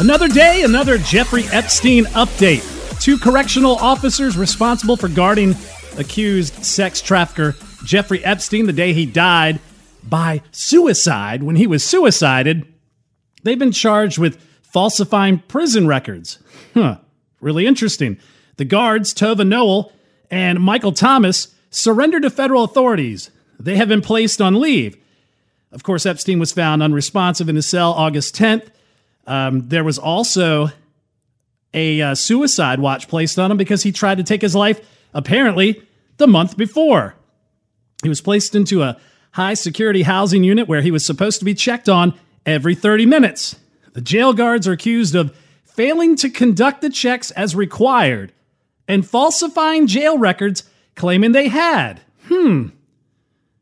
Another day, another Jeffrey Epstein update. Two correctional officers responsible for guarding accused sex trafficker Jeffrey Epstein the day he died by suicide when he was suicided. They've been charged with falsifying prison records. Huh, really interesting. The guards, Tova Noel and Michael Thomas, surrendered to federal authorities. They have been placed on leave. Of course, Epstein was found unresponsive in his cell August 10th. Um, there was also a uh, suicide watch placed on him because he tried to take his life, apparently, the month before. He was placed into a high security housing unit where he was supposed to be checked on every 30 minutes. The jail guards are accused of failing to conduct the checks as required and falsifying jail records claiming they had. Hmm.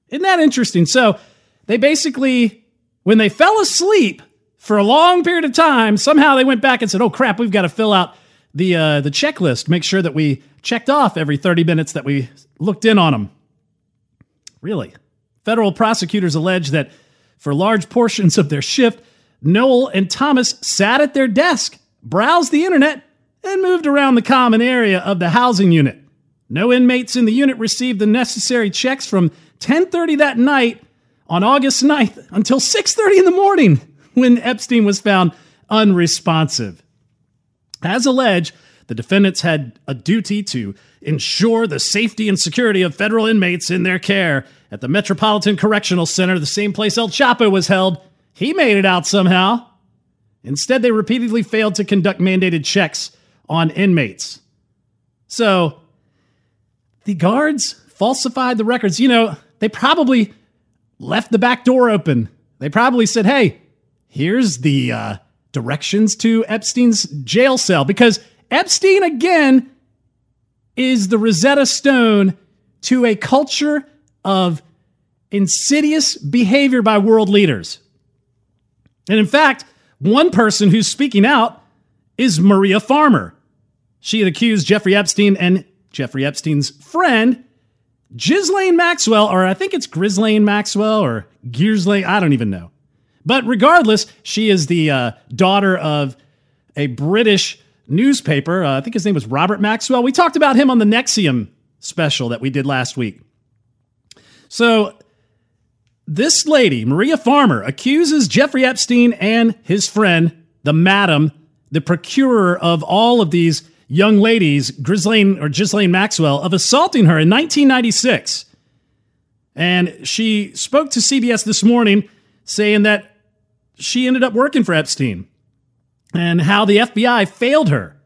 Isn't that interesting? So they basically, when they fell asleep for a long period of time, somehow they went back and said, oh crap, we've got to fill out the, uh, the checklist, make sure that we checked off every 30 minutes that we looked in on them. Really? Federal prosecutors allege that for large portions of their shift, Noel and Thomas sat at their desk, browsed the internet, and moved around the common area of the housing unit. No inmates in the unit received the necessary checks from 10:30 that night on August 9th until 6:30 in the morning when Epstein was found unresponsive. As alleged, the defendants had a duty to ensure the safety and security of federal inmates in their care at the Metropolitan Correctional Center, the same place El Chapo was held. He made it out somehow. Instead, they repeatedly failed to conduct mandated checks on inmates. So, the guards falsified the records. You know, they probably left the back door open. They probably said, hey, here's the uh, directions to Epstein's jail cell. Because Epstein, again, is the Rosetta Stone to a culture of insidious behavior by world leaders. And in fact, one person who's speaking out is Maria Farmer. She had accused Jeffrey Epstein and Jeffrey Epstein's friend, Ghislaine Maxwell, or I think it's Ghislaine Maxwell or Gearslane, I don't even know. But regardless, she is the uh, daughter of a British newspaper. Uh, I think his name was Robert Maxwell. We talked about him on the NXIVM special that we did last week. So, this lady, Maria Farmer, accuses Jeffrey Epstein and his friend, the madam, the procurer of all of these young ladies, Ghislaine or Ghislaine Maxwell, of assaulting her in 1996. And she spoke to CBS this morning saying that she ended up working for Epstein and how the FBI failed her.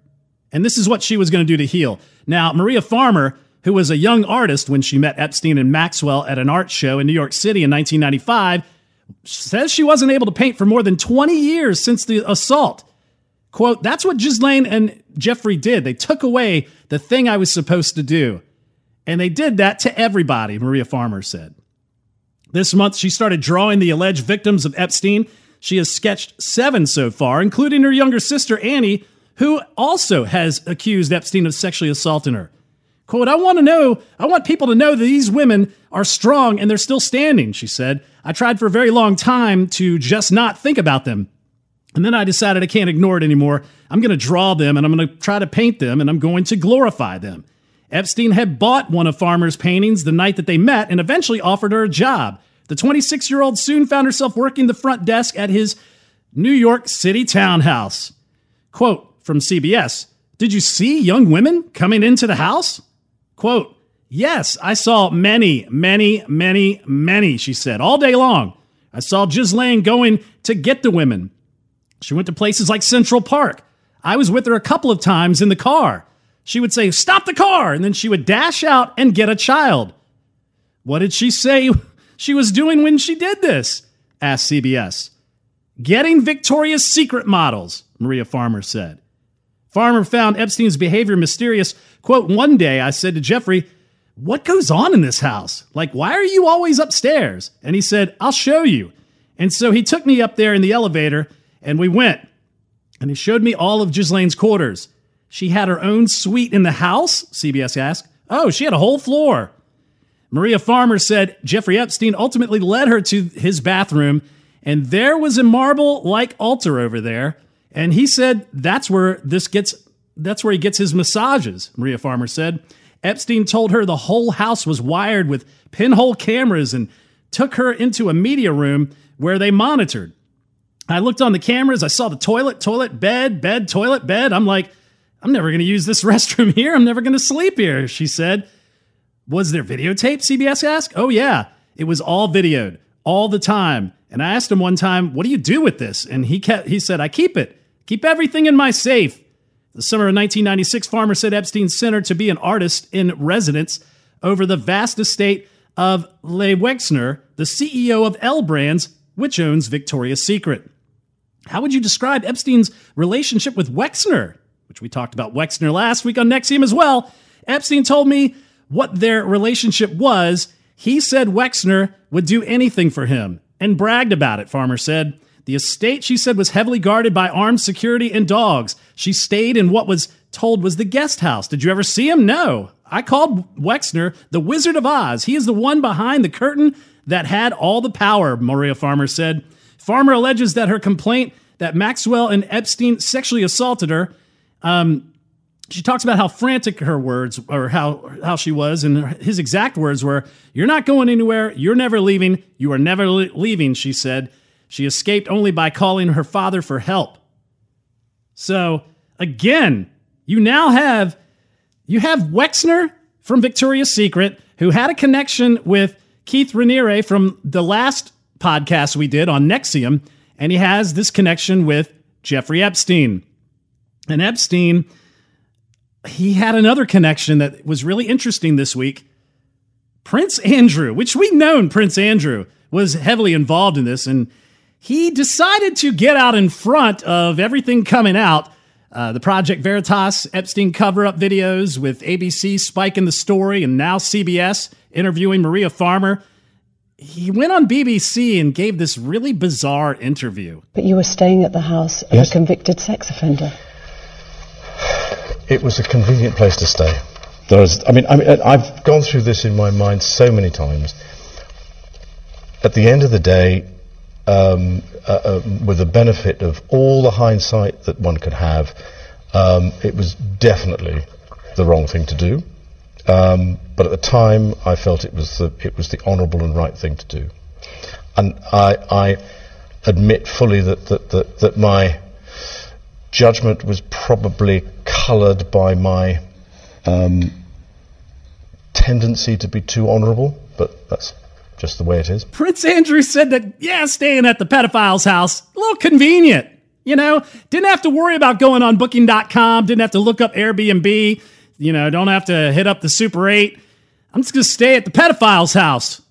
And this is what she was going to do to heal. Now, Maria Farmer, who was a young artist when she met Epstein and Maxwell at an art show in New York City in 1995, says she wasn't able to paint for more than 20 years since the assault. Quote, that's what Ghislaine and Jeffrey did. They took away the thing I was supposed to do. And they did that to everybody, Maria Farmer said. This month, she started drawing the alleged victims of Epstein she has sketched seven so far, including her younger sister, Annie, who also has accused Epstein of sexually assaulting her. Quote, I want to know, I want people to know that these women are strong and they're still standing, she said. I tried for a very long time to just not think about them. And then I decided I can't ignore it anymore. I'm going to draw them and I'm going to try to paint them and I'm going to glorify them. Epstein had bought one of Farmer's paintings the night that they met and eventually offered her a job. The 26 year old soon found herself working the front desk at his New York City townhouse. Quote from CBS Did you see young women coming into the house? Quote, Yes, I saw many, many, many, many, she said, all day long. I saw Ghislaine going to get the women. She went to places like Central Park. I was with her a couple of times in the car. She would say, Stop the car! And then she would dash out and get a child. What did she say she was doing when she did this? asked CBS. Getting Victoria's Secret models, Maria Farmer said. Farmer found Epstein's behavior mysterious. Quote, one day I said to Jeffrey, What goes on in this house? Like, why are you always upstairs? And he said, I'll show you. And so he took me up there in the elevator and we went. And he showed me all of Ghislaine's quarters. She had her own suite in the house? CBS asked. Oh, she had a whole floor. Maria Farmer said Jeffrey Epstein ultimately led her to his bathroom, and there was a marble like altar over there. And he said that's where this gets that's where he gets his massages, Maria Farmer said. Epstein told her the whole house was wired with pinhole cameras and took her into a media room where they monitored. I looked on the cameras, I saw the toilet, toilet, bed, bed, toilet, bed. I'm like, I'm never going to use this restroom here. I'm never going to sleep here, she said. Was there videotape? CBS asked. Oh, yeah. It was all videoed all the time. And I asked him one time, What do you do with this? And he, kept, he said, I keep it. Keep everything in my safe. The summer of 1996, Farmer said Epstein sent her to be an artist in residence over the vast estate of Leigh Wexner, the CEO of L Brands, which owns Victoria's Secret. How would you describe Epstein's relationship with Wexner? Which we talked about Wexner last week on NXIVM as well. Epstein told me what their relationship was. He said Wexner would do anything for him and bragged about it, Farmer said. The estate, she said, was heavily guarded by armed security and dogs. She stayed in what was told was the guest house. Did you ever see him? No. I called Wexner the Wizard of Oz. He is the one behind the curtain that had all the power, Maria Farmer said. Farmer alleges that her complaint that Maxwell and Epstein sexually assaulted her. Um, she talks about how frantic her words or how how she was, and his exact words were, "You're not going anywhere. You're never leaving. You are never leaving." She said she escaped only by calling her father for help. So again, you now have you have Wexner from Victoria's Secret who had a connection with Keith Raniere from the last podcast we did on NXIVM and he has this connection with Jeffrey Epstein. And Epstein, he had another connection that was really interesting this week. Prince Andrew, which we known Prince Andrew was heavily involved in this, and he decided to get out in front of everything coming out. Uh, the Project Veritas Epstein cover up videos with ABC spiking the story, and now CBS interviewing Maria Farmer he went on BBC and gave this really bizarre interview. But you were staying at the house of yes. a convicted sex offender. It was a convenient place to stay. I mean, I mean, I've gone through this in my mind so many times. At the end of the day, um, uh, uh, with the benefit of all the hindsight that one could have, um, it was definitely the wrong thing to do. Um, but at the time, I felt it was the, it was the honourable and right thing to do. And I, I admit fully that, that, that, that my judgment was probably coloured by my um, tendency to be too honourable, but that's just the way it is. Prince Andrew said that, yeah, staying at the pedophile's house, a little convenient. You know, didn't have to worry about going on booking.com, didn't have to look up Airbnb you know, don't have to hit up the Super 8. I'm just going to stay at the pedophile's house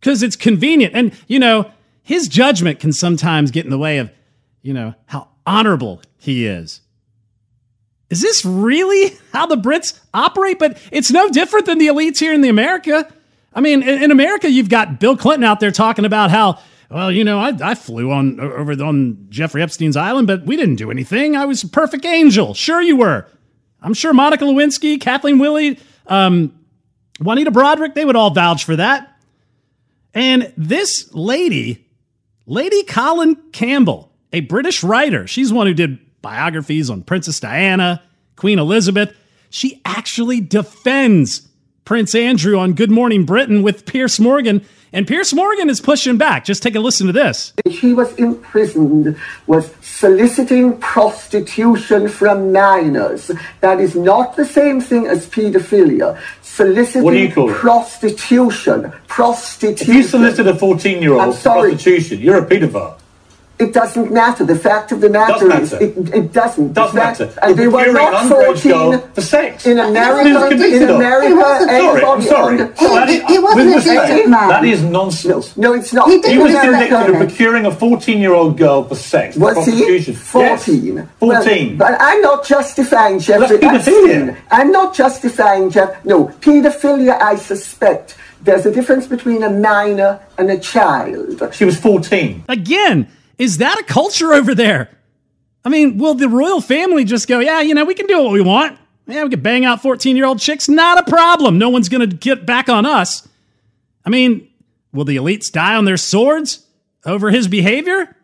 because it's convenient. And, you know, his judgment can sometimes get in the way of, you know, how honorable he is. Is this really how the Brits operate? But it's no different than the elites here in the America. I mean, in, in America, you've got Bill Clinton out there talking about how, well, you know, I, I flew on over on Jeffrey Epstein's island, but we didn't do anything. I was a perfect angel. Sure, you were. I'm sure Monica Lewinsky, Kathleen Willey, um, Juanita Broaddrick, they would all vouch for that. And this lady, Lady Colin Campbell, a British writer, she's one who did biographies on Princess Diana, Queen Elizabeth. She actually defends Prince Andrew on Good Morning Britain with Piers Morgan and Piers Morgan is pushing back. Just take a listen to this. He was imprisoned, was soliciting prostitution from minors. That is not the same thing as pedophilia. Soliciting what do you call prostitution. It? Prostitution. If you solicit a 14 year old for prostitution, you're a pedophile. It doesn't matter. The fact of the matter Does is, matter. it, it doesn't. Does The fact- matter. And they You're were not an underage girl 14 for sex. in That's what America. In. America, He sorry, I'm sorry. under- That is- he wasn't a respect, man. That is nonsense. No, it's not. He did He was America. convicted of procuring a 14-year-old girl for sex. Was he 14? Yes, 14. Well, but I'm not justifying Jeffrey That's paedophilia. Epstein. I'm not justifying Jeff. No, paedophilia. I suspect there's a difference between a minor and a child. she was 14. Again, is that a culture over there? I mean, will the royal family just go, yeah, you know, we can do what we want? Yeah, we can bang out 14 year old chicks. Not a problem. No one's going to get back on us. I mean, will the elites die on their swords over his behavior?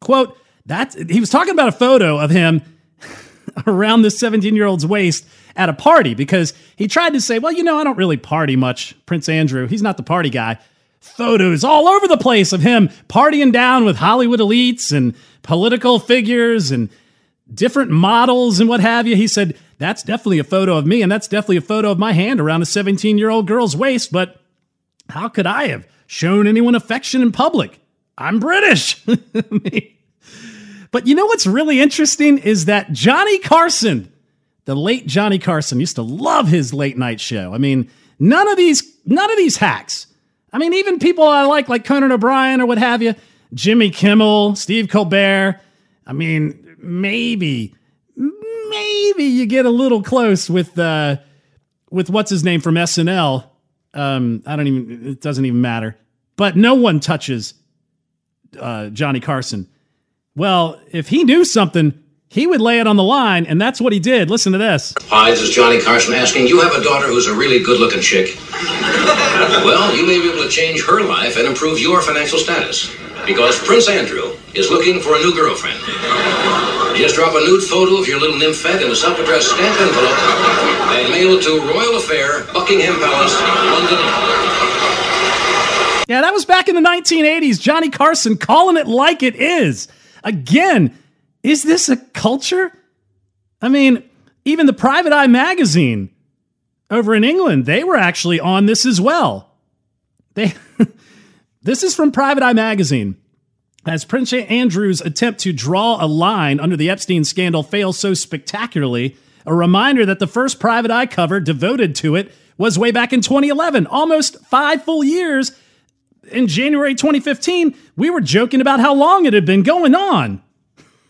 Quote, that he was talking about a photo of him around this 17 year old's waist at a party because he tried to say, well, you know, I don't really party much. Prince Andrew, he's not the party guy. Photos all over the place of him partying down with Hollywood elites and political figures and different models and what have you. He said, that's definitely a photo of me and that's definitely a photo of my hand around a 17 year old girl's waist, but how could I have shown anyone affection in public? I'm British. But you know what's really interesting is that Johnny Carson, the late Johnny Carson, used to love his late night show. I mean, none of these, none of these hacks. I mean, even people I like, like Conan O'Brien or what have you, Jimmy Kimmel, Steve Colbert. I mean, maybe, maybe you get a little close with uh, with what's his name from SNL. Um, I don't even. It doesn't even matter. But no one touches uh, Johnny Carson. Well, if he knew something, he would lay it on the line, and that's what he did. Listen to this. Hi, this is Johnny Carson asking. You have a daughter who's a really good looking chick. well, you may be able to change her life and improve your financial status. Because Prince Andrew is looking for a new girlfriend. Just drop a nude photo of your little nymphette in a self addressed stamp envelope and mail it to Royal Affair, Buckingham Palace, London. Yeah, that was back in the 1980s. Johnny Carson calling it like it is. Again, is this a culture? I mean, even the Private Eye magazine over in England, they were actually on this as well. They This is from Private Eye magazine. As Prince Andrew's attempt to draw a line under the Epstein scandal fails so spectacularly, a reminder that the first Private Eye cover devoted to it was way back in 2011, almost five full years. In January 2015, we were joking about how long it had been going on.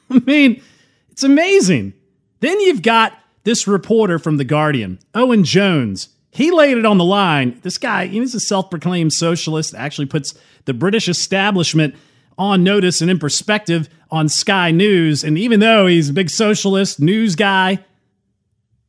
I mean, it's amazing. Then you've got this reporter from The Guardian, Owen Jones. He laid it on the line. This guy, he's a self proclaimed socialist, actually puts the British establishment on notice and in perspective on Sky News. And even though he's a big socialist news guy,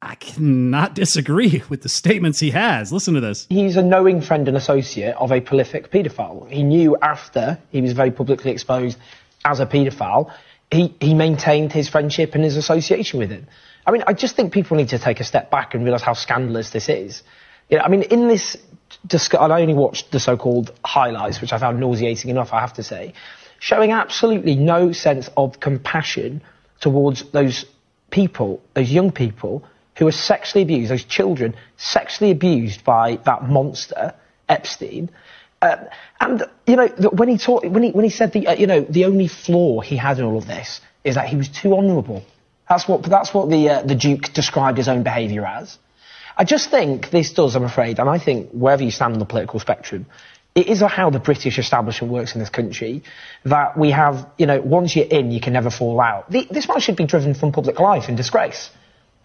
I cannot disagree with the statements he has. Listen to this. He's a knowing friend and associate of a prolific paedophile. He knew after he was very publicly exposed as a paedophile, he, he maintained his friendship and his association with him. I mean, I just think people need to take a step back and realise how scandalous this is. You know, I mean, in this, discussion, I only watched the so-called highlights, which I found nauseating enough, I have to say, showing absolutely no sense of compassion towards those people, those young people who are sexually abused, those children sexually abused by that monster, Epstein. Uh, and you know when he talked, when he when he said the uh, you know the only flaw he had in all of this is that he was too honourable. That's what that's what the uh, the Duke described his own behaviour as. I just think this does, I'm afraid, and I think wherever you stand on the political spectrum, it is how the British establishment works in this country that we have, you know, once you're in, you can never fall out. The, this man should be driven from public life in disgrace.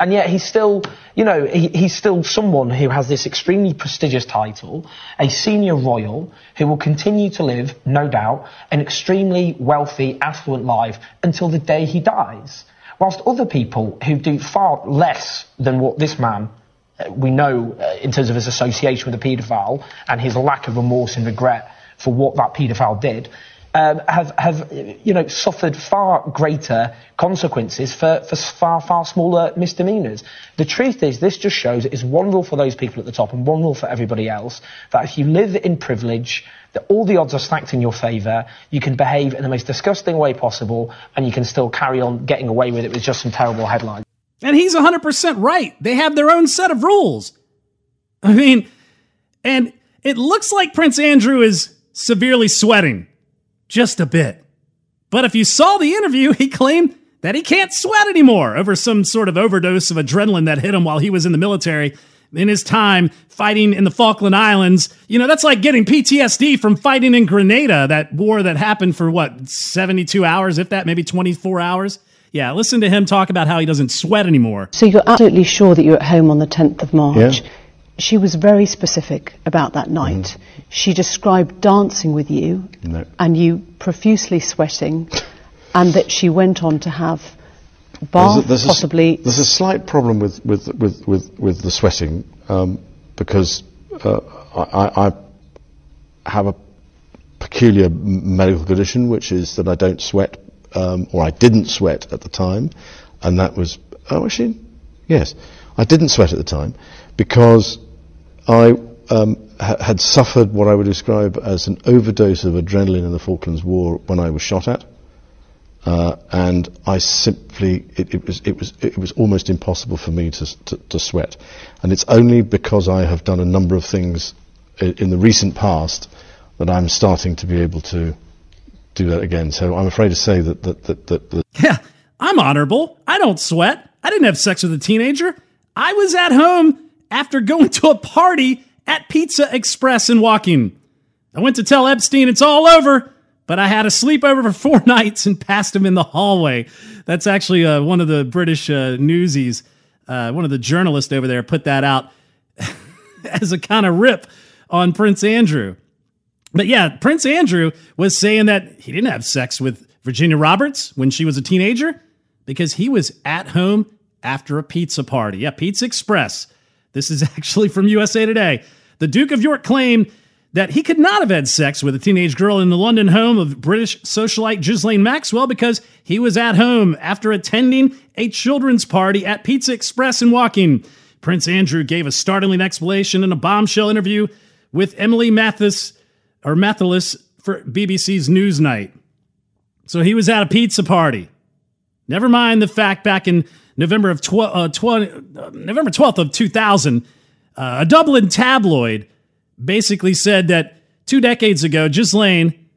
And yet he's still, you know, he, he's still someone who has this extremely prestigious title, a senior royal, who will continue to live, no doubt, an extremely wealthy, affluent life until the day he dies. Whilst other people who do far less than what this man uh, we know uh, in terms of his association with a paedophile and his lack of remorse and regret for what that paedophile did, um, have, have, you know, suffered far greater consequences for, for far, far smaller misdemeanors. The truth is, this just shows it's one rule for those people at the top and one rule for everybody else, that if you live in privilege, that all the odds are stacked in your favour, you can behave in the most disgusting way possible, and you can still carry on getting away with it with just some terrible headlines. And he's 100% right. They have their own set of rules. I mean, and it looks like Prince Andrew is severely sweating. Just a bit. But if you saw the interview, he claimed that he can't sweat anymore over some sort of overdose of adrenaline that hit him while he was in the military in his time fighting in the Falkland Islands. You know, that's like getting PTSD from fighting in Grenada, that war that happened for what, 72 hours, if that, maybe 24 hours? Yeah, listen to him talk about how he doesn't sweat anymore. So you're absolutely sure that you're at home on the 10th of March. Yeah. She was very specific about that night. She described dancing with you No. and you profusely sweating, and that she went on to have There's a, there's a s- possibly. there's a slight problem with with with with, with the sweating um, because uh, I, I have a peculiar medical condition, which is that I don't sweat, um, or I didn't sweat at the time, and that was oh actually yes, I didn't sweat at the time because I um, ha- had suffered what I would describe as an overdose of adrenaline in the Falklands War when I was shot at uh, and I simply it, it was it was it was almost impossible for me to, to to sweat, and it's only because I have done a number of things in the recent past that I'm starting to be able to do that again. So I'm afraid to say that that that, that, that Yeah, I'm honorable. I don't sweat. I didn't have sex with a teenager. I was at home after going to a party at Pizza Express in Woking. I went to tell Epstein it's all over, but I had a sleepover for four nights and passed him in the hallway. That's actually uh, one of the British uh, newsies, uh, one of the journalists over there put that out as a kind of rip on Prince Andrew. But yeah, Prince Andrew was saying that he didn't have sex with Virginia Roberts when she was a teenager because he was at home after a pizza party. Yeah, Pizza Express. This is actually from USA Today. The Duke of York claimed that he could not have had sex with a teenage girl in the London home of British socialite Ghislaine Maxwell because he was at home after attending a children's party at Pizza Express in Woking. Prince Andrew gave a startling explanation in a bombshell interview with Emily Mathis or Mathalis for BBC's Newsnight. So he was at a pizza party. Never mind the fact back in November of tw- uh, 20, uh, November 12th of 2000, uh, a Dublin tabloid basically said that two decades ago, Ghislaine,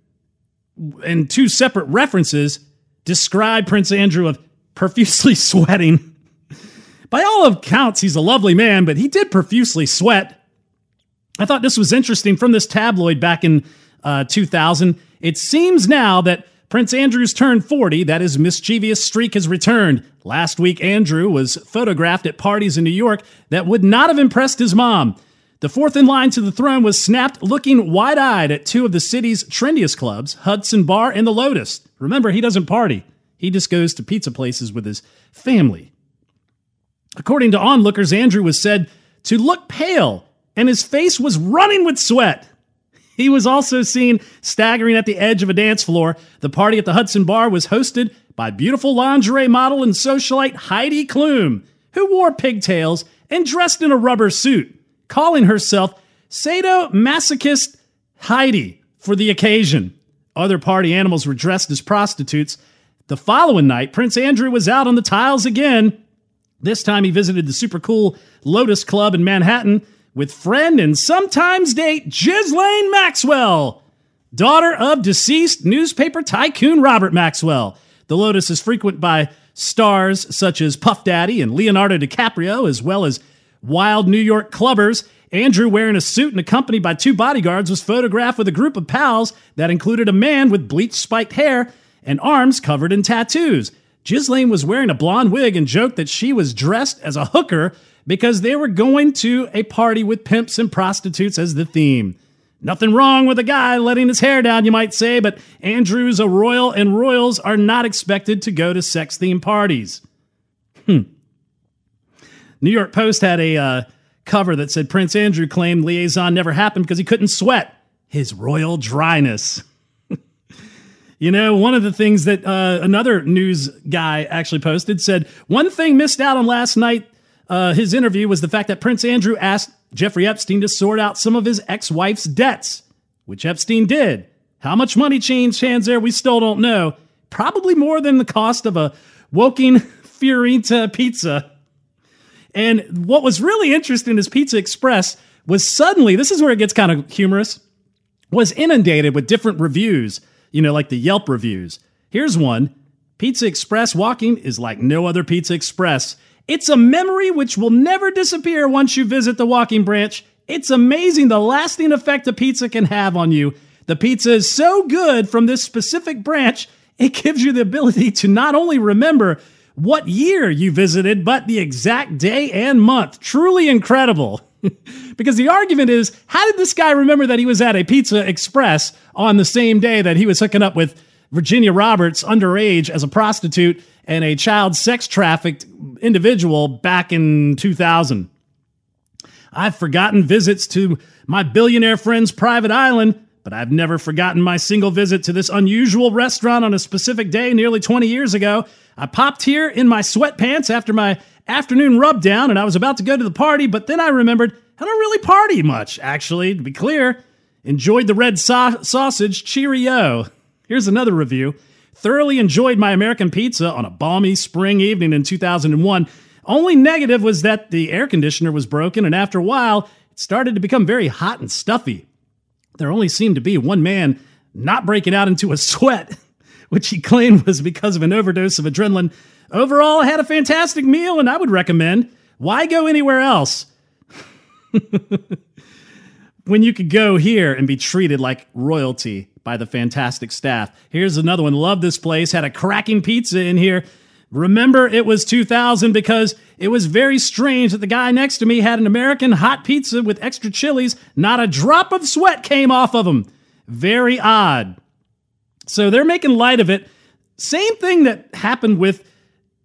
in two separate references, described Prince Andrew of profusely sweating. By all accounts, he's a lovely man, but he did profusely sweat. I thought this was interesting from this tabloid back in uh, 2000. It seems now that Prince Andrew's turned 40, that his mischievous streak has returned. Last week, Andrew was photographed at parties in New York that would not have impressed his mom. The fourth in line to the throne was snapped looking wide eyed at two of the city's trendiest clubs, Hudson Bar and the Lotus. Remember, he doesn't party, he just goes to pizza places with his family. According to onlookers, Andrew was said to look pale and his face was running with sweat. He was also seen staggering at the edge of a dance floor. The party at the Hudson Bar was hosted by beautiful lingerie model and socialite Heidi Klum, who wore pigtails and dressed in a rubber suit, calling herself sadomasochist Heidi for the occasion. Other party animals were dressed as prostitutes. The following night, Prince Andrew was out on the tiles again. This time he visited the super cool Lotus Club in Manhattan with friend and sometimes date Ghislaine Maxwell, daughter of deceased newspaper tycoon Robert Maxwell. The Lotus is frequent by stars such as Puff Daddy and Leonardo DiCaprio, as well as wild New York clubbers. Andrew, wearing a suit and accompanied by two bodyguards, was photographed with a group of pals that included a man with bleach spiked hair and arms covered in tattoos. Ghislaine was wearing a blonde wig and joked that she was dressed as a hooker because they were going to a party with pimps and prostitutes as the theme. Nothing wrong with a guy letting his hair down, you might say, but Andrew's a royal and royals are not expected to go to sex themed parties. Hmm. New York Post had a uh, cover that said Prince Andrew claimed liaison never happened because he couldn't sweat his royal dryness. You know, one of the things that uh, another news guy actually posted said one thing missed out on last night, uh, his interview, was the fact that Prince Andrew asked Jeffrey Epstein to sort out some of his ex wife's debts, which Epstein did. How much money changed hands there, we still don't know. Probably more than the cost of a Woking Fiorita pizza. And what was really interesting is Pizza Express was suddenly, this is where it gets kind of humorous, was inundated with different reviews you know, like the Yelp reviews. Here's one Pizza Express Woking is like no other Pizza Express. It's a memory which will never disappear once you visit the Woking branch. It's amazing the lasting effect a pizza can have on you. The pizza is so good from this specific branch, it gives you the ability to not only remember what year you visited, but the exact day and month. Truly incredible. because the argument is how did this guy remember that he was at a Pizza Express on the same day that he was hooking up with Virginia Roberts underage as a prostitute and a child sex trafficked individual back in 2000? I've forgotten visits to my billionaire friend's private island, but I've never forgotten my single visit to this unusual restaurant on a specific day nearly 20 years ago. I popped here in my sweatpants after my afternoon rub down and I was about to go to the party, but then I remembered I don't really party much, actually, to be clear. Enjoyed the red sa- sausage, cheerio. Here's another review. Thoroughly enjoyed my American pizza on a balmy spring evening in 2001. Only negative was that the air conditioner was broken, and after a while, it started to become very hot and stuffy. There only seemed to be one man not breaking out into a sweat, which he claimed was because of an overdose of adrenaline. Overall, I had a fantastic meal, and I would recommend. Why go anywhere else? when you could go here and be treated like royalty by the fantastic staff. Here's another one. Love this place. Had a cracking pizza in here. Remember, it was 2000 because it was very strange that the guy next to me had an American hot pizza with extra chilies. Not a drop of sweat came off of him. Very odd. So they're making light of it. Same thing that happened with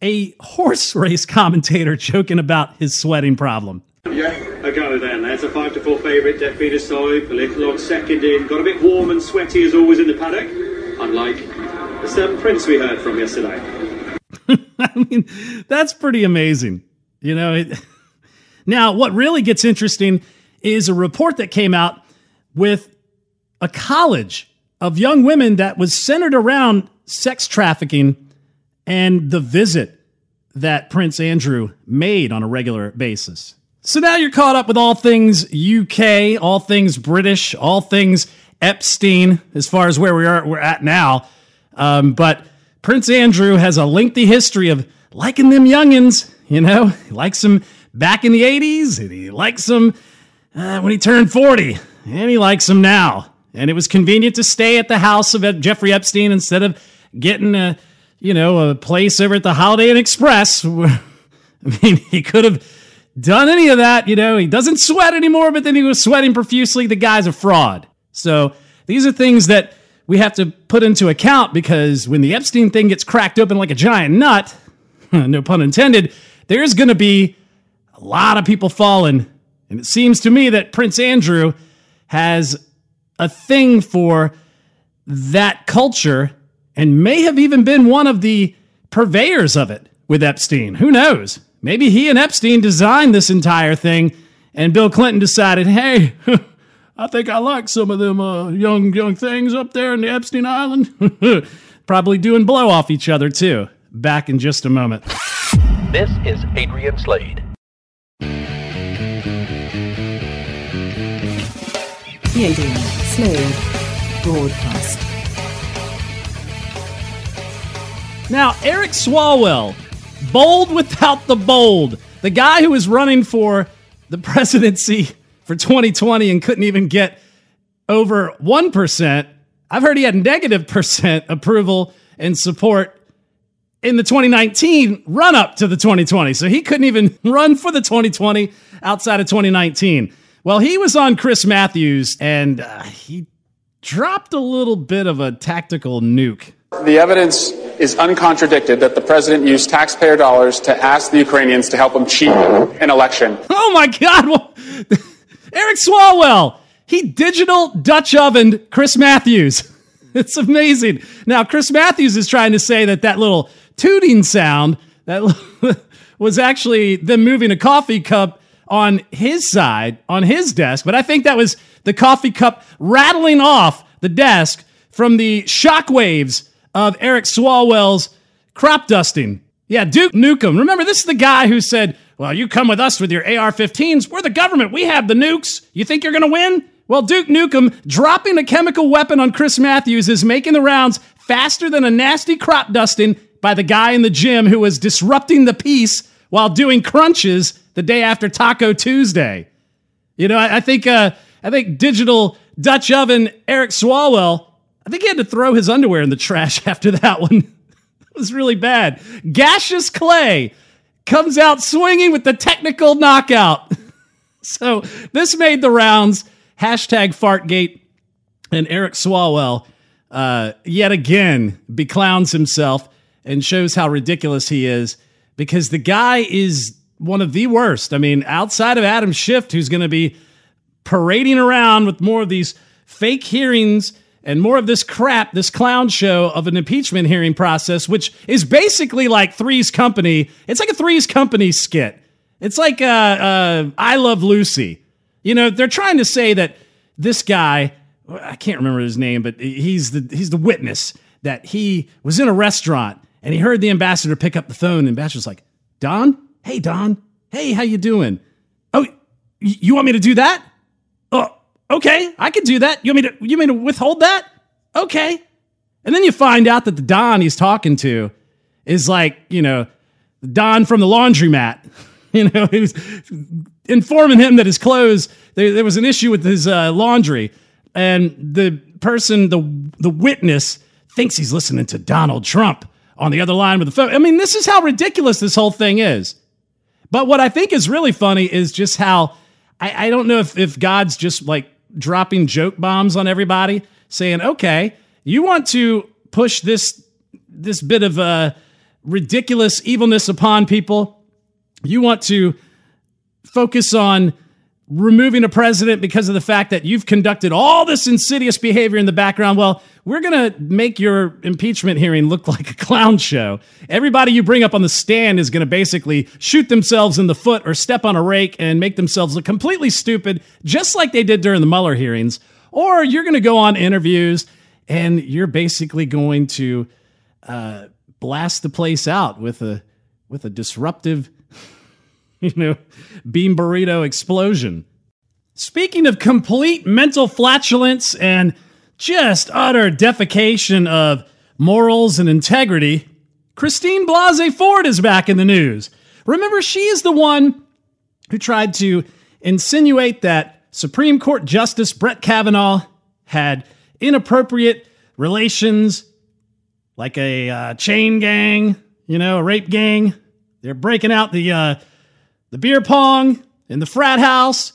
a horse race commentator joking about his sweating problem. Yeah. There's a 5 to 4 favourite, a little second in. Got a bit warm and sweaty as always in the paddock. Unlike the Seven Prince we heard from yesterday. I mean, that's pretty amazing. You know, it, now what really gets interesting is a report that came out with a college of young women that was centered around sex trafficking and the visit that Prince Andrew made on a regular basis. So now you're caught up with all things UK, all things British, all things Epstein, as far as where we are we're at now. Um, but Prince Andrew has a lengthy history of liking them youngins. You know, he likes them back in the '80s, and he likes them uh, when he turned 40, and he likes them now. And it was convenient to stay at the house of Jeffrey Epstein instead of getting a, you know, a place over at the Holiday Inn Express. I mean, he could have done any of that. You know, he doesn't sweat anymore, but then he was sweating profusely. The guy's a fraud. So these are things that we have to put into account because when the Epstein thing gets cracked open like a giant nut, no pun intended, there's going to be a lot of people falling. And it seems to me that Prince Andrew has a thing for that culture and may have even been one of the purveyors of it with Epstein. Who knows? Maybe he and Epstein designed this entire thing, and Bill Clinton decided, hey, I think I like some of them uh, young young things up there in the Epstein Island. Probably doing blow off each other too. Back in just a moment. This is Adrian Slade. The Adrian Slade Broadcast. Now, Eric Swalwell bold without the bold. The guy who was running for the presidency for 2020 and couldn't even get over 1%. I've heard he had negative percent approval and support in the 2019 run up to the 2020. So he couldn't even run for the 2020 outside of 2019. Well, he was on Chris Matthews and uh, he dropped a little bit of a tactical nuke. The evidence is uncontradicted that the president used taxpayer dollars to ask the Ukrainians to help him cheat an election. Oh my God! Eric Swalwell, he digital Dutch ovened Chris Matthews. It's amazing. Now, Chris Matthews is trying to say that that little tooting sound that was actually them moving a coffee cup on his side, on his desk, but I think that was the coffee cup rattling off the desk from the shockwaves of Eric Swalwell's crop dusting. Yeah, Duke Nukem. Remember, this is the guy who said, Well, you come with us with your AR 15s. We're the government. We have the nukes. You think you're going to win? Well, Duke Nukem dropping a chemical weapon on Chris Matthews is making the rounds faster than a nasty crop dusting by the guy in the gym who was disrupting the peace while doing crunches the day after Taco Tuesday. You know, I, I think uh, I think digital Dutch oven Eric Swalwell. I think he had to throw his underwear in the trash after that one. it was really bad. Gaseous Clay comes out swinging with the technical knockout. so this made the rounds. Hashtag Fartgate and Eric Swalwell uh, yet again beclowns himself and shows how ridiculous he is because the guy is one of the worst. I mean, outside of Adam Schiff, who's going to be parading around with more of these fake hearings and more of this crap, this clown show of an impeachment hearing process, which is basically like Three's Company. It's like a Three's Company skit. It's like uh, uh, I Love Lucy. You know, they're trying to say that this guy, I can't remember his name, but he's the he's the witness that he was in a restaurant and he heard the ambassador pick up the phone. And ambassador's like, Don, hey Don, hey, how you doing? Oh, you want me to do that? Okay, I can do that. You want me to you want me to withhold that? Okay. And then you find out that the Don he's talking to is like, you know, Don from the laundromat. You know, was informing him that his clothes, there, there was an issue with his uh, laundry. And the person, the, the witness, thinks he's listening to Donald Trump on the other line with the phone. I mean, this is how ridiculous this whole thing is. But what I think is really funny is just how I, I don't know if, if God's just like dropping joke bombs on everybody, saying, okay, you want to push this this bit of uh, ridiculous evilness upon people. You want to focus on removing a president because of the fact that you've conducted all this insidious behavior in the background. Well, we're going to make your impeachment hearing look like a clown show. Everybody you bring up on the stand is going to basically shoot themselves in the foot or step on a rake and make themselves look completely stupid, just like they did during the Mueller hearings. Or you're going to go on interviews and you're basically going to uh, blast the place out with a with a disruptive you know, bean burrito explosion. Speaking of complete mental flatulence and just utter defecation of morals and integrity, Christine Blasey Ford is back in the news. Remember, she is the one who tried to insinuate that Supreme Court Justice Brett Kavanaugh had inappropriate relations, like a uh, chain gang, you know, a rape gang. They're breaking out the uh, the beer pong in the frat house,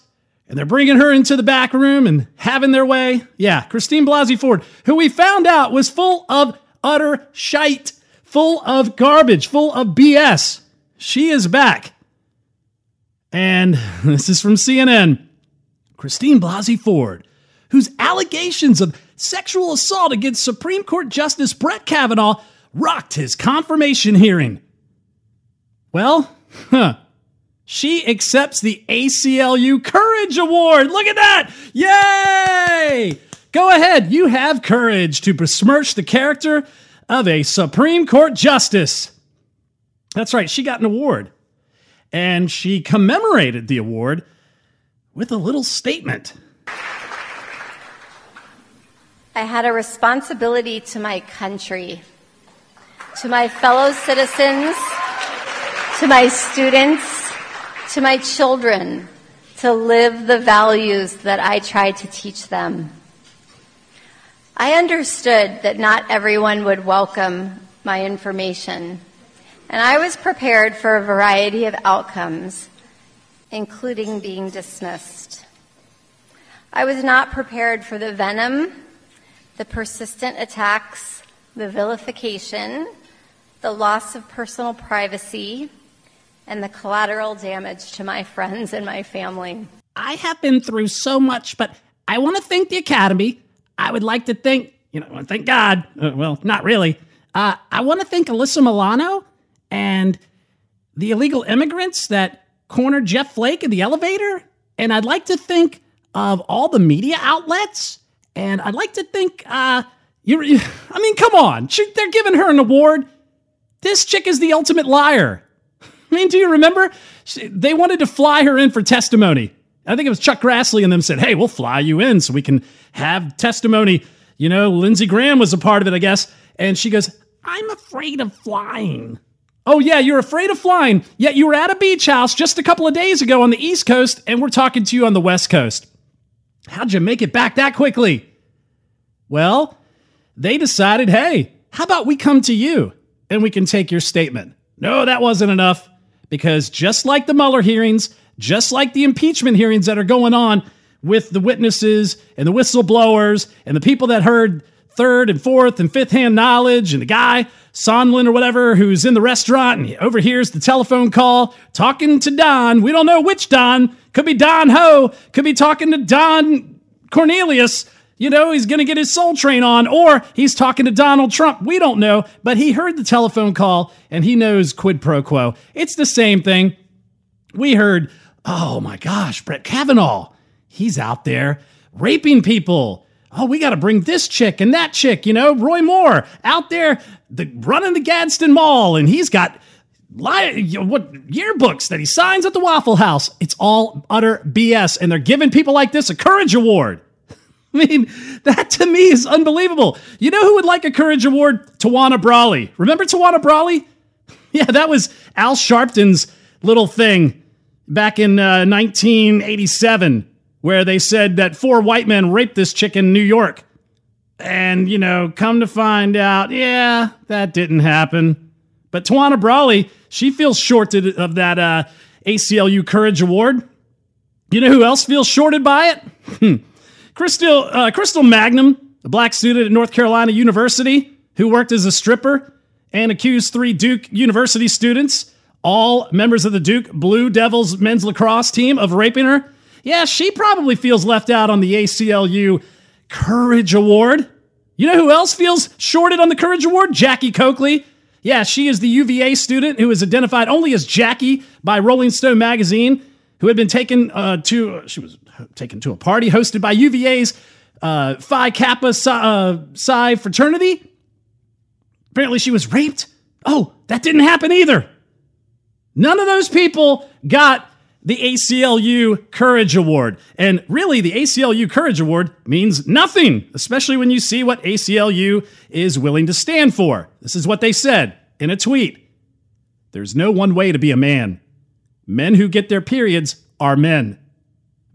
and they're bringing her into the back room and having their way. Yeah, Christine Blasey Ford, who we found out was full of utter shite, full of garbage, full of BS. She is back. And this is from CNN. Christine Blasey Ford, whose allegations of sexual assault against Supreme Court Justice Brett Kavanaugh rocked his confirmation hearing. Well, huh. She accepts the ACLU Courage Award. Look at that! Yay! Go ahead, you have courage to besmirch the character of a Supreme Court justice. That's right, she got an award. And she commemorated the award with a little statement. I had a responsibility to my country, to my fellow citizens, to my students, to my children, to live the values that I tried to teach them. I understood that not everyone would welcome my information, and I was prepared for a variety of outcomes, including being dismissed. I was not prepared for the venom the persistent attacks, the vilification, the loss of personal privacy, and the collateral damage to my friends and my family. I have been through so much, but I want to thank the Academy. I would like to thank, you know, thank God. Uh, well, not really. Uh, I want to thank Alyssa Milano and the illegal immigrants that cornered Jeff Flake in the elevator. And I'd like to think of all the media outlets and I'd like to think, uh, you, I mean, come on. She, they're giving her an award. This chick is the ultimate liar. I mean, do you remember? She, they wanted to fly her in for testimony. I think it was Chuck Grassley and them said, hey, we'll fly you in so we can have testimony. You know, Lindsey Graham was a part of it, I guess. And she goes, I'm afraid of flying. Oh, yeah, you're afraid of flying. Yet you were at a beach house just a couple of days ago on the East Coast, and we're talking to you on the West Coast. How'd you make it back that quickly? Well, they decided, hey, how about we come to you and we can take your statement? No, that wasn't enough because just like the Mueller hearings, just like the impeachment hearings that are going on with the witnesses and the whistleblowers and the people that heard third and fourth and fifth hand knowledge and the guy Sondland or whatever who's in the restaurant and he overhears the telephone call talking to Don. We don't know which Don. Could be Don Ho. Could be talking to Don Cornelius. You know, he's going to get his soul train on, or he's talking to Donald Trump. We don't know, but he heard the telephone call and he knows quid pro quo. It's the same thing. We heard, oh my gosh, Brett Kavanaugh, he's out there raping people. Oh, we got to bring this chick and that chick, you know, Roy Moore out there the, running the Gadsden Mall, and he's got what yearbooks that he signs at the Waffle House. It's all utter BS, and they're giving people like this a Courage Award. I mean, that to me is unbelievable. You know who would like a Courage Award? Tawana Brawley. Remember Tawana Brawley? Yeah, that was Al Sharpton's little thing back in uh, 1987, where they said that four white men raped this chick in New York. And, you know, come to find out, yeah, that didn't happen. But Tawana Brawley, she feels shorted of that uh, ACLU Courage Award. You know who else feels shorted by it? Crystal, uh, Crystal Mangum, a black student at North Carolina University who worked as a stripper and accused three Duke University students, all members of the Duke Blue Devils men's lacrosse team, of raping her. Yeah, she probably feels left out on the ACLU Courage Award. You know who else feels shorted on the Courage Award? Jackie Coakley. Yeah, she is the UVA student who is identified only as Jackie by Rolling Stone magazine, who had been taken uh, to she was taken to a party hosted by UVA's uh, Phi Kappa Psi, uh, Psi fraternity. Apparently, she was raped. Oh, that didn't happen either. None of those people got the ACLU Courage Award. And really, the ACLU Courage Award means nothing, especially when you see what ACLU is willing to stand for. This is what they said in a tweet There's no one way to be a man. Men who get their periods are men.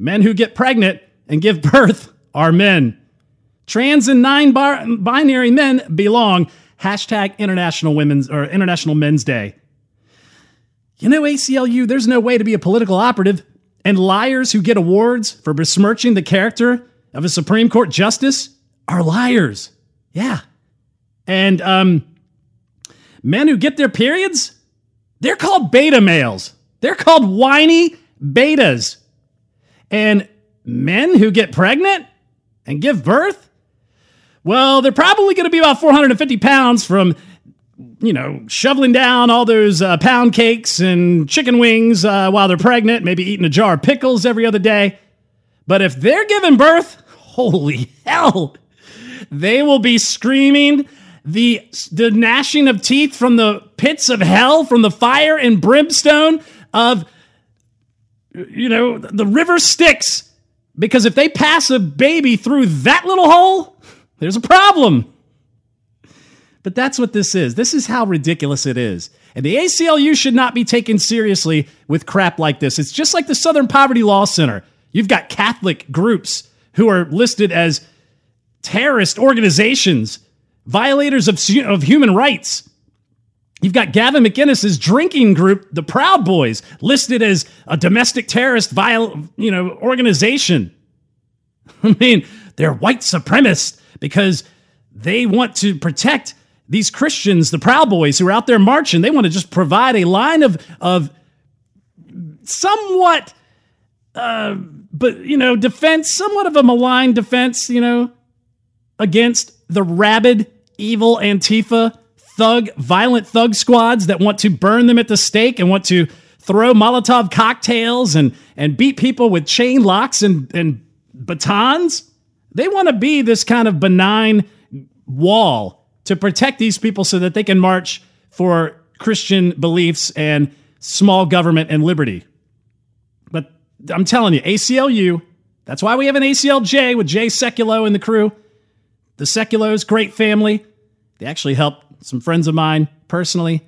Men who get pregnant and give birth are men. Trans and non binary men belong. Hashtag International Women's or International Men's Day. You know, ACLU, there's no way to be a political operative, and liars who get awards for besmirching the character of a Supreme Court justice are liars. Yeah. And um, men who get their periods, they're called beta males. They're called whiny betas. And men who get pregnant and give birth, well, they're probably going to be about 450 pounds from you know, shoveling down all those uh, pound cakes and chicken wings uh, while they're pregnant, maybe eating a jar of pickles every other day. But if they're giving birth, holy hell, they will be screaming the, the gnashing of teeth from the pits of hell, from the fire and brimstone of, you know, the river Styx. Because if they pass a baby through that little hole, there's a problem. But that's what this is. This is how ridiculous it is. And the ACLU should not be taken seriously with crap like this. It's just like the Southern Poverty Law Center. You've got Catholic groups who are listed as terrorist organizations, violators of, of human rights. You've got Gavin McInnes's drinking group, the Proud Boys, listed as a domestic terrorist viol- you know, organization. I mean, they're white supremacists because they want to protect these Christians, the Proud Boys who are out there marching, they want to just provide a line of of somewhat, uh, but you know, defense, somewhat of a malign defense, you know, against the rabid, evil Antifa thug, violent thug squads that want to burn them at the stake and want to throw Molotov cocktails and and beat people with chain locks and and batons. They want to be this kind of benign wall to protect these people so that they can march for Christian beliefs and small government and liberty. But I'm telling you, ACLU, that's why we have an ACLJ with Jay Sekulow and the crew. The Sekulows, great family. They actually helped some friends of mine personally.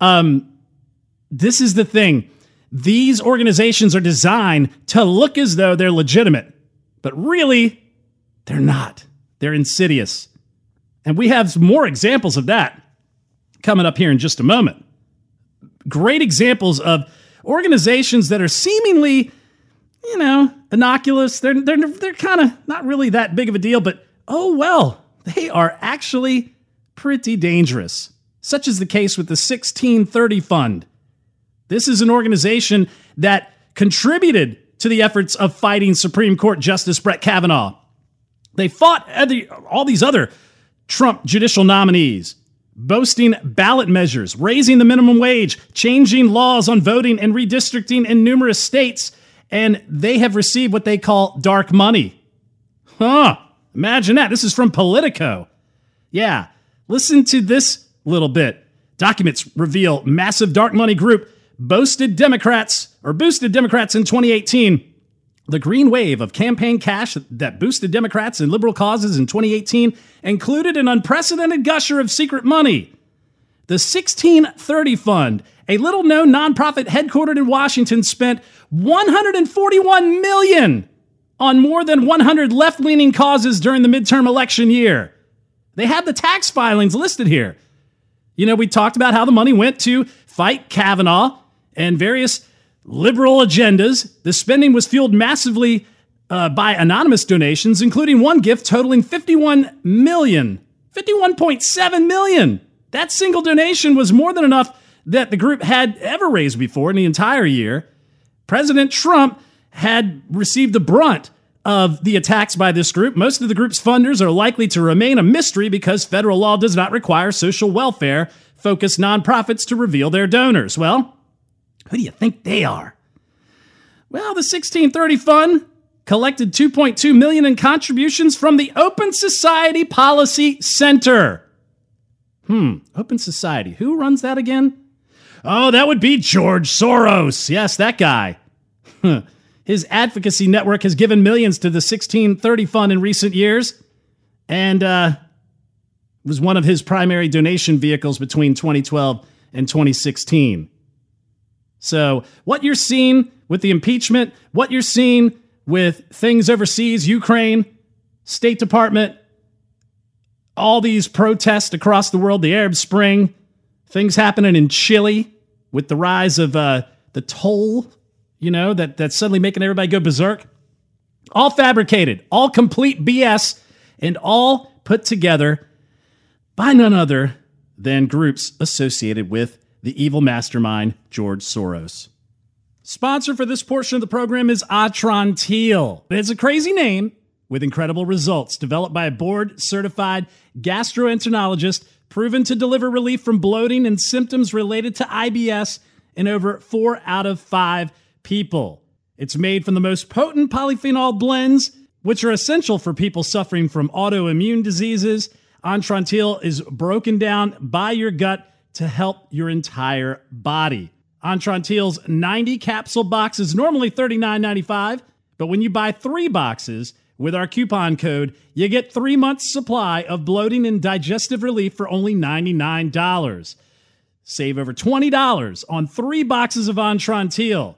Um, this is the thing. These organizations are designed to look as though they're legitimate, but really, they're not. They're insidious. And we have more examples of that coming up here in just a moment. Great examples of organizations that are seemingly, you know, innocuous. They're, they're, they're kind of not really that big of a deal, but oh well, they are actually pretty dangerous, such as the case with the 1630 Fund. This is an organization that contributed to the efforts of fighting Supreme Court Justice Brett Kavanaugh. They fought all these other Trump judicial nominees, boasting ballot measures, raising the minimum wage, changing laws on voting and redistricting in numerous states, and they have received what they call dark money. Huh, imagine that. This is from Politico. Yeah, listen to this little bit. Documents reveal massive dark money group boasted Democrats or boosted Democrats in 2018 the green wave of campaign cash that boosted Democrats and liberal causes in 2018 included an unprecedented gusher of secret money. The 1630 Fund, a little known nonprofit headquartered in Washington, spent 141 million on more than 100 left-leaning causes during the midterm election year. They have the tax filings listed here. You know, we talked about how the money went to fight Kavanaugh and various liberal agendas. The spending was fueled massively uh, by anonymous donations, including one gift totaling 51 million, 51.7 million. That single donation was more than enough that the group had ever raised before in the entire year. President Trump had received the brunt of the attacks by this group. Most of the group's funders are likely to remain a mystery because federal law does not require social welfare focused nonprofits to reveal their donors. Well, who do you think they are? Well, the 1630 Fund collected 2.2 million in contributions from the Open Society Policy Center. Hmm, Open Society. Who runs that again? Oh, that would be George Soros. Yes, that guy. His advocacy network has given millions to the 1630 Fund in recent years and uh, was one of his primary donation vehicles between 2012 and 2016. So, what you're seeing with the impeachment, what you're seeing with things overseas, Ukraine, State Department, all these protests across the world, the Arab Spring, things happening in Chile with the rise of uh, the toll, you know, that, that's suddenly making everybody go berserk. All fabricated, all complete BS, and all put together by none other than groups associated with the evil mastermind, George Soros. Sponsor for this portion of the program is Atrantil. It's a crazy name with incredible results developed by a board certified gastroenterologist proven to deliver relief from bloating and symptoms related to IBS in over four out of five people. It's made from the most potent polyphenol blends, which are essential for people suffering from autoimmune diseases. Atrantil is broken down by your gut to help your entire body. Atrantil's 90 capsule box is normally $39.95, but when you buy three boxes with our coupon code, you get three months' supply of bloating and digestive relief for only $99. Save over $20 on three boxes of Atrantil.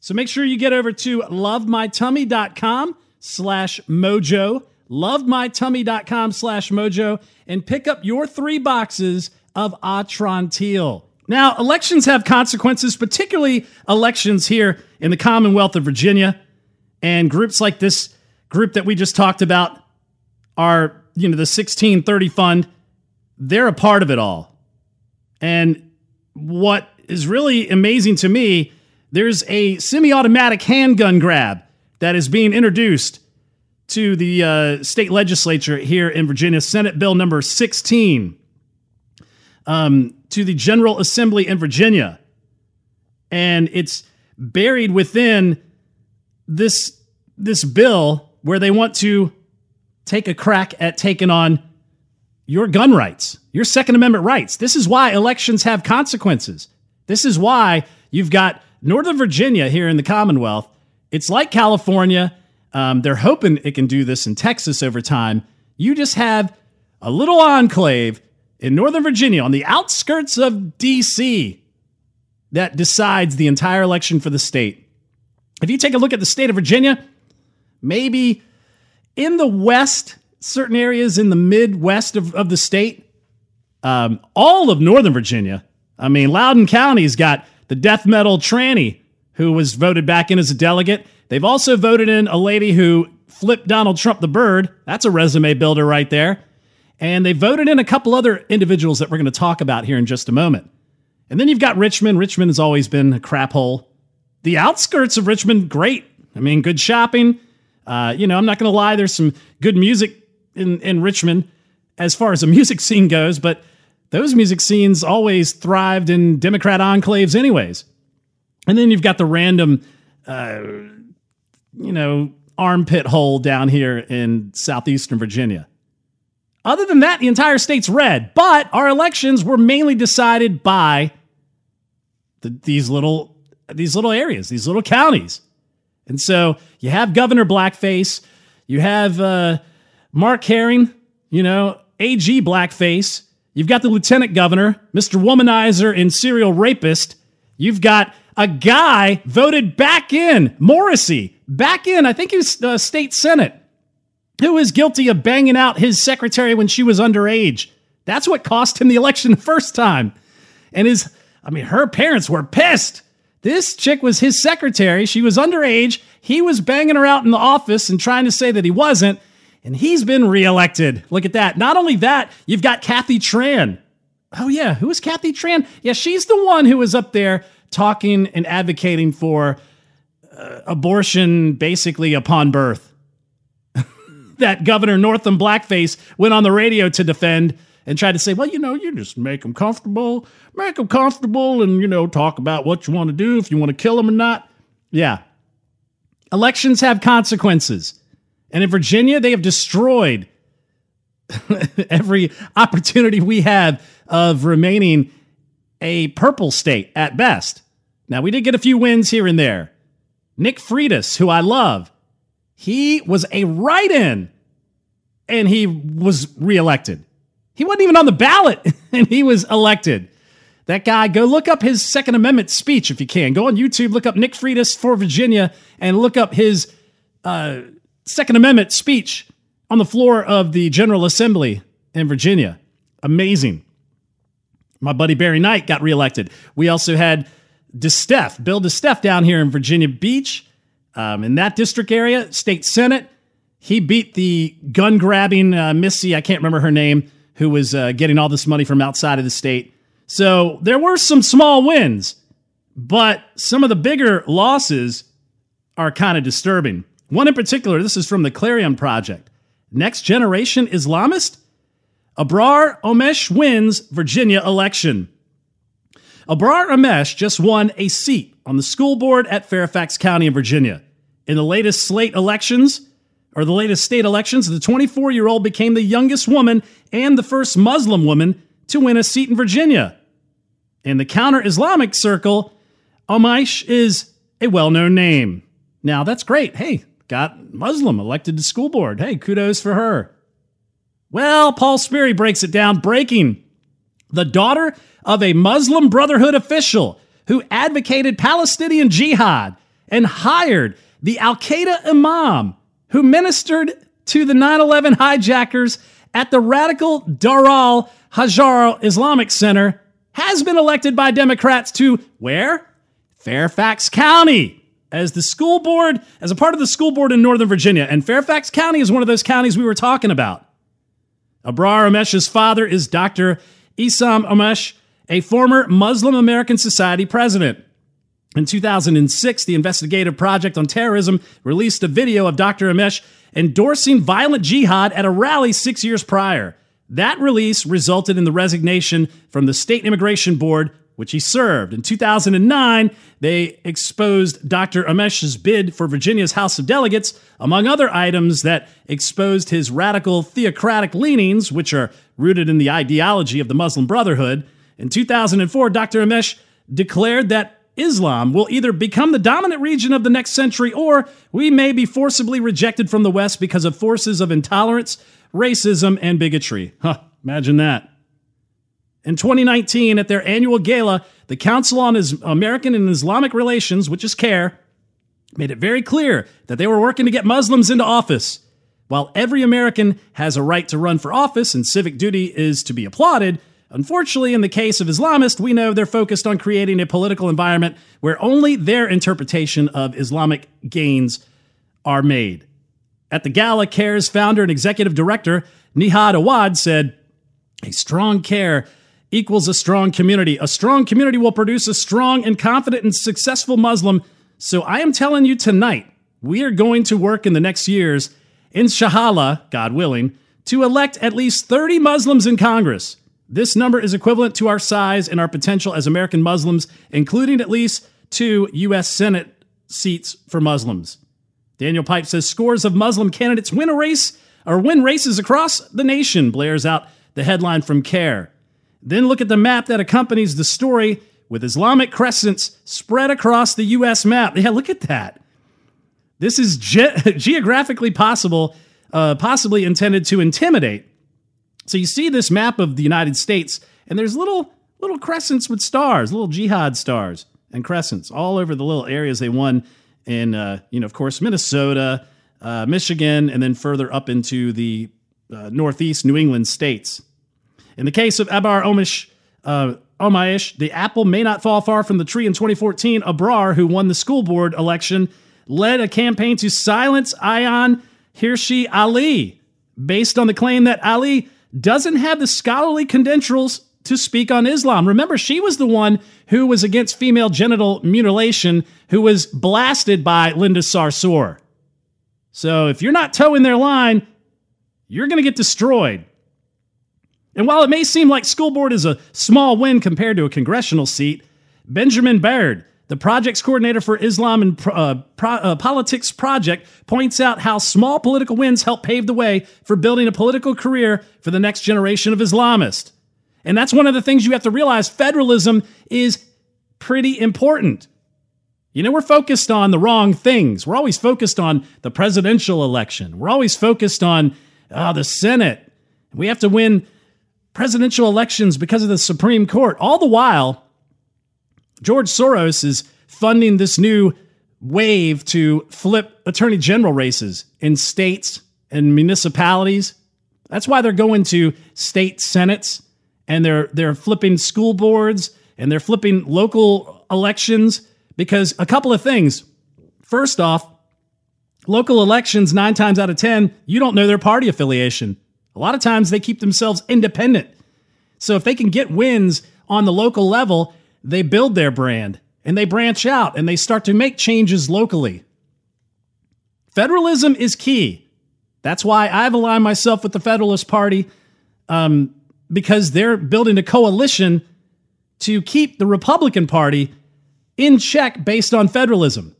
So make sure you get over to lovemytummy.com slash mojo, lovemytummy.com slash mojo, and pick up your three boxes of Atrantil. Now, elections have consequences, particularly elections here in the Commonwealth of Virginia. And groups like this group that we just talked about are, you know, the 1630 Fund, they're a part of it all. And what is really amazing to me, there's a semi automatic handgun grab that is being introduced to the uh, state legislature here in Virginia, Senate Bill number 16 um, to the General Assembly in Virginia. And it's buried within this, this bill where they want to take a crack at taking on your gun rights, your Second Amendment rights. This is why elections have consequences. This is why you've got Northern Virginia here in the Commonwealth. It's like California. Um, they're hoping it can do this in Texas over time. You just have a little enclave in Northern Virginia, on the outskirts of D.C., that decides the entire election for the state. If you take a look at the state of Virginia, maybe in the west, certain areas in the midwest of, of the state, um, all of Northern Virginia. I mean, Loudoun County's got the death metal tranny who was voted back in as a delegate. They've also voted in a lady who flipped Donald Trump the bird. That's a resume builder right there. And they voted in a couple other individuals that we're going to talk about here in just a moment. And then you've got Richmond. Richmond has always been a crap hole. The outskirts of Richmond, great. I mean, good shopping. Uh, you know, I'm not going to lie, there's some good music in, in Richmond as far as the music scene goes, but those music scenes always thrived in Democrat enclaves, anyways. And then you've got the random, uh, you know, armpit hole down here in southeastern Virginia. Other than that, the entire state's red, but our elections were mainly decided by the, these little these little areas, these little counties. And so you have Governor Blackface, you have uh, Mark Herring, you know, AG Blackface. You've got the Lieutenant Governor, Mr. Womanizer and serial rapist. You've got a guy voted back in, Morrissey, back in, I think he was uh, state senate, who is guilty of banging out his secretary when she was underage. That's what cost him the election the first time. And his, I mean, her parents were pissed. This chick was his secretary. She was underage. He was banging her out in the office and trying to say that he wasn't. And he's been reelected. Look at that. Not only that, you've got Kathy Tran. Oh, yeah. Who is Kathy Tran? Yeah, she's the one who was up there talking and advocating for uh, abortion basically upon birth. that Governor Northam Blackface went on the radio to defend and tried to say, well, you know, you just make them comfortable, make them comfortable, and, you know, talk about what you want to do, if you want to kill them or not. Yeah. Elections have consequences. And in Virginia, they have destroyed every opportunity we have of remaining a purple state at best. Now, we did get a few wins here and there. Nick Freitas, who I love, he was a write in and he was reelected. He wasn't even on the ballot and he was elected. That guy, go look up his Second Amendment speech if you can. Go on YouTube, look up Nick Freitas for Virginia, and look up his uh, Second Amendment speech on the floor of the General Assembly in Virginia. Amazing. My buddy Barry Knight got reelected. We also had DeSteph, Bill DeSteph down here in Virginia Beach, um, in that district area, state senate. He beat the gun grabbing uh, Missy, I can't remember her name, who was uh, getting all this money from outside of the state. So there were some small wins, but some of the bigger losses are kind of disturbing. One in particular, this is from the Clarion Project. Next Generation Islamist? Abrar Omeish wins Virginia election. Abrar Omeish just won a seat on the school board at Fairfax County in Virginia. In the latest slate elections, or the latest state elections, the 24 year old became the youngest woman and the first Muslim woman to win a seat in Virginia. In the counter Islamic circle, Omeish is a well known name. Now, that's great. Hey, got Muslim elected to school board. Hey, kudos for her. Well, Paul Sperry breaks it down, breaking the daughter of a Muslim Brotherhood official who advocated Palestinian jihad and hired the Al Qaeda imam who ministered to the 9 11 hijackers at the radical Dar al Hijrah Islamic Center has been elected by Democrats to where? Fairfax County as the school board, as a part of the school board in Northern Virginia. And Fairfax County is one of those counties we were talking about. Abrar Amesh's father is Dr. Isam Amesh, a former Muslim American Society president. In 2006, the Investigative Project on Terrorism released a video of Dr. Amesh endorsing violent jihad at a rally six years prior. That release resulted in the resignation from the State Immigration Board, which he served. In 2009, they exposed Dr. Amesh's bid for Virginia's House of Delegates, among other items that exposed his radical theocratic leanings, which are rooted in the ideology of the Muslim Brotherhood. In 2004, Dr. Amesh declared that Islam will either become the dominant region of the next century or we may be forcibly rejected from the West because of forces of intolerance, racism, and bigotry. Huh, imagine that. In 2019, at their annual gala, the Council on American and Islamic Relations, which is CAIR, made it very clear that they were working to get Muslims into office. While every American has a right to run for office and civic duty is to be applauded, unfortunately, in the case of Islamists, we know they're focused on creating a political environment where only their interpretation of Islamic gains are made. At the gala, CAIR's founder and executive director, Nihad Awad, said, A strong CAIR equals a strong community. A strong community will produce a strong and confident and successful Muslim. So I am telling you tonight, we are going to work in the next years inshallah, God willing, to elect at least 30 Muslims in Congress. This number is equivalent to our size and our potential as American Muslims, including at least two U.S. Senate seats for Muslims. Daniel Pipes says scores of Muslim candidates win a race or win races across the nation, blares out the headline from CAIR. Then look at the map that accompanies the story with Islamic crescents spread across the U.S. map. Yeah, look at that. This is ge- geographically possible, uh, possibly intended to intimidate. So you see this map of the United States, and there's little little crescents with stars, little jihad stars and crescents all over the little areas they won in, uh, you know, of course, Minnesota, uh, Michigan, and then further up into the uh, northeast New England states. In the case of Abar Omish, uh, Omaish, the apple may not fall far from the tree in 2014. Abrar, who won the school board election, led a campaign to silence Ayaan Hirsi Ali based on the claim that Ali doesn't have the scholarly credentials to speak on Islam. Remember, she was the one who was against female genital mutilation, who was blasted by Linda Sarsour. So if you're not toeing their line, you're going to get destroyed. And while it may seem like school board is a small win compared to a congressional seat, Benjamin Baird, the project's coordinator for Islam and uh, Pro, uh, Politics Project points out how small political wins help pave the way for building a political career for the next generation of Islamists. And that's one of the things you have to realize federalism is pretty important. You know, we're focused on the wrong things. We're always focused on the presidential election, we're always focused on uh, the Senate. We have to win presidential elections because of the Supreme Court. All the while, George Soros is funding this new wave to flip attorney general races in states and municipalities. That's why they're going to state senates and they're they're flipping school boards and they're flipping local elections because a couple of things. First off, local elections 9 times out of 10, you don't know their party affiliation. A lot of times they keep themselves independent. So if they can get wins on the local level, they build their brand and they branch out and they start to make changes locally. Federalism is key. That's why I've aligned myself with the Federalist Party um, because they're building a coalition to keep the Republican Party in check based on federalism.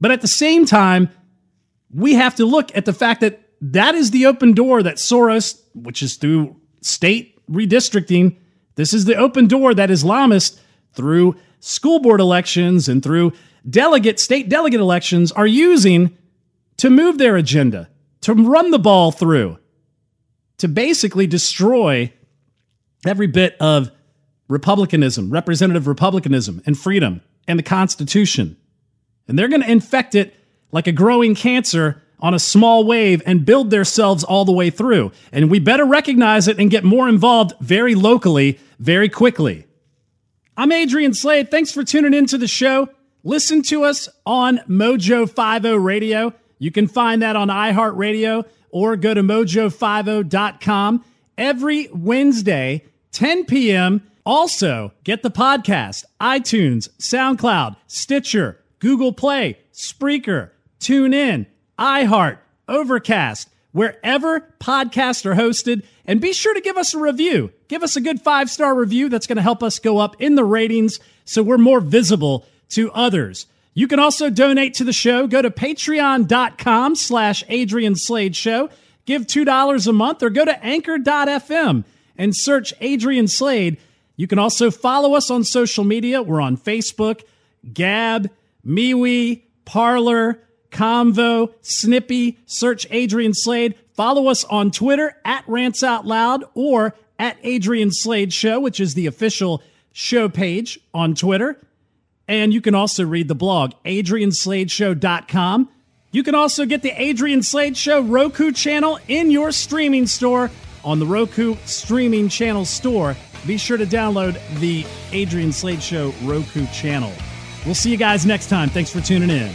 But at the same time, we have to look at the fact that that is the open door that Soros, which is through state redistricting, this is the open door that Islamists through school board elections and through delegate state delegate elections are using to move their agenda, to run the ball through, to basically destroy every bit of republicanism, representative republicanism and freedom and the Constitution. And they're going to infect it like a growing cancer on a small wave and build themselves all the way through. And we better recognize it and get more involved very locally, very quickly. I'm Adrian Slade. Thanks for tuning into the show. Listen to us on Mojo 50 Radio. You can find that on iHeartRadio or go to mojo50.com every Wednesday, 10 p.m. Also, get the podcast, iTunes, SoundCloud, Stitcher, Google Play, Spreaker, TuneIn, iHeart, Overcast, wherever podcasts are hosted. And be sure to give us a review. Give us a good five star review. That's going to help us go up in the ratings so we're more visible to others. You can also donate to the show. Go to patreon.com slash Adrian Slade Show. Give $2 a month or go to anchor.fm and search Adrian Slade. You can also follow us on social media. We're on Facebook, Gab, MeWe, Parler, Convo, Snippy, search Adrian Slade. Follow us on Twitter at Rants Out Loud or at Adrian Slade Show, which is the official show page on Twitter. And you can also read the blog, adriansladeshow.com. You can also get the Adrian Slade Show Roku channel in your streaming store on the Roku streaming channel store. Be sure to download the Adrian Slade Show Roku channel. We'll see you guys next time. Thanks for tuning in.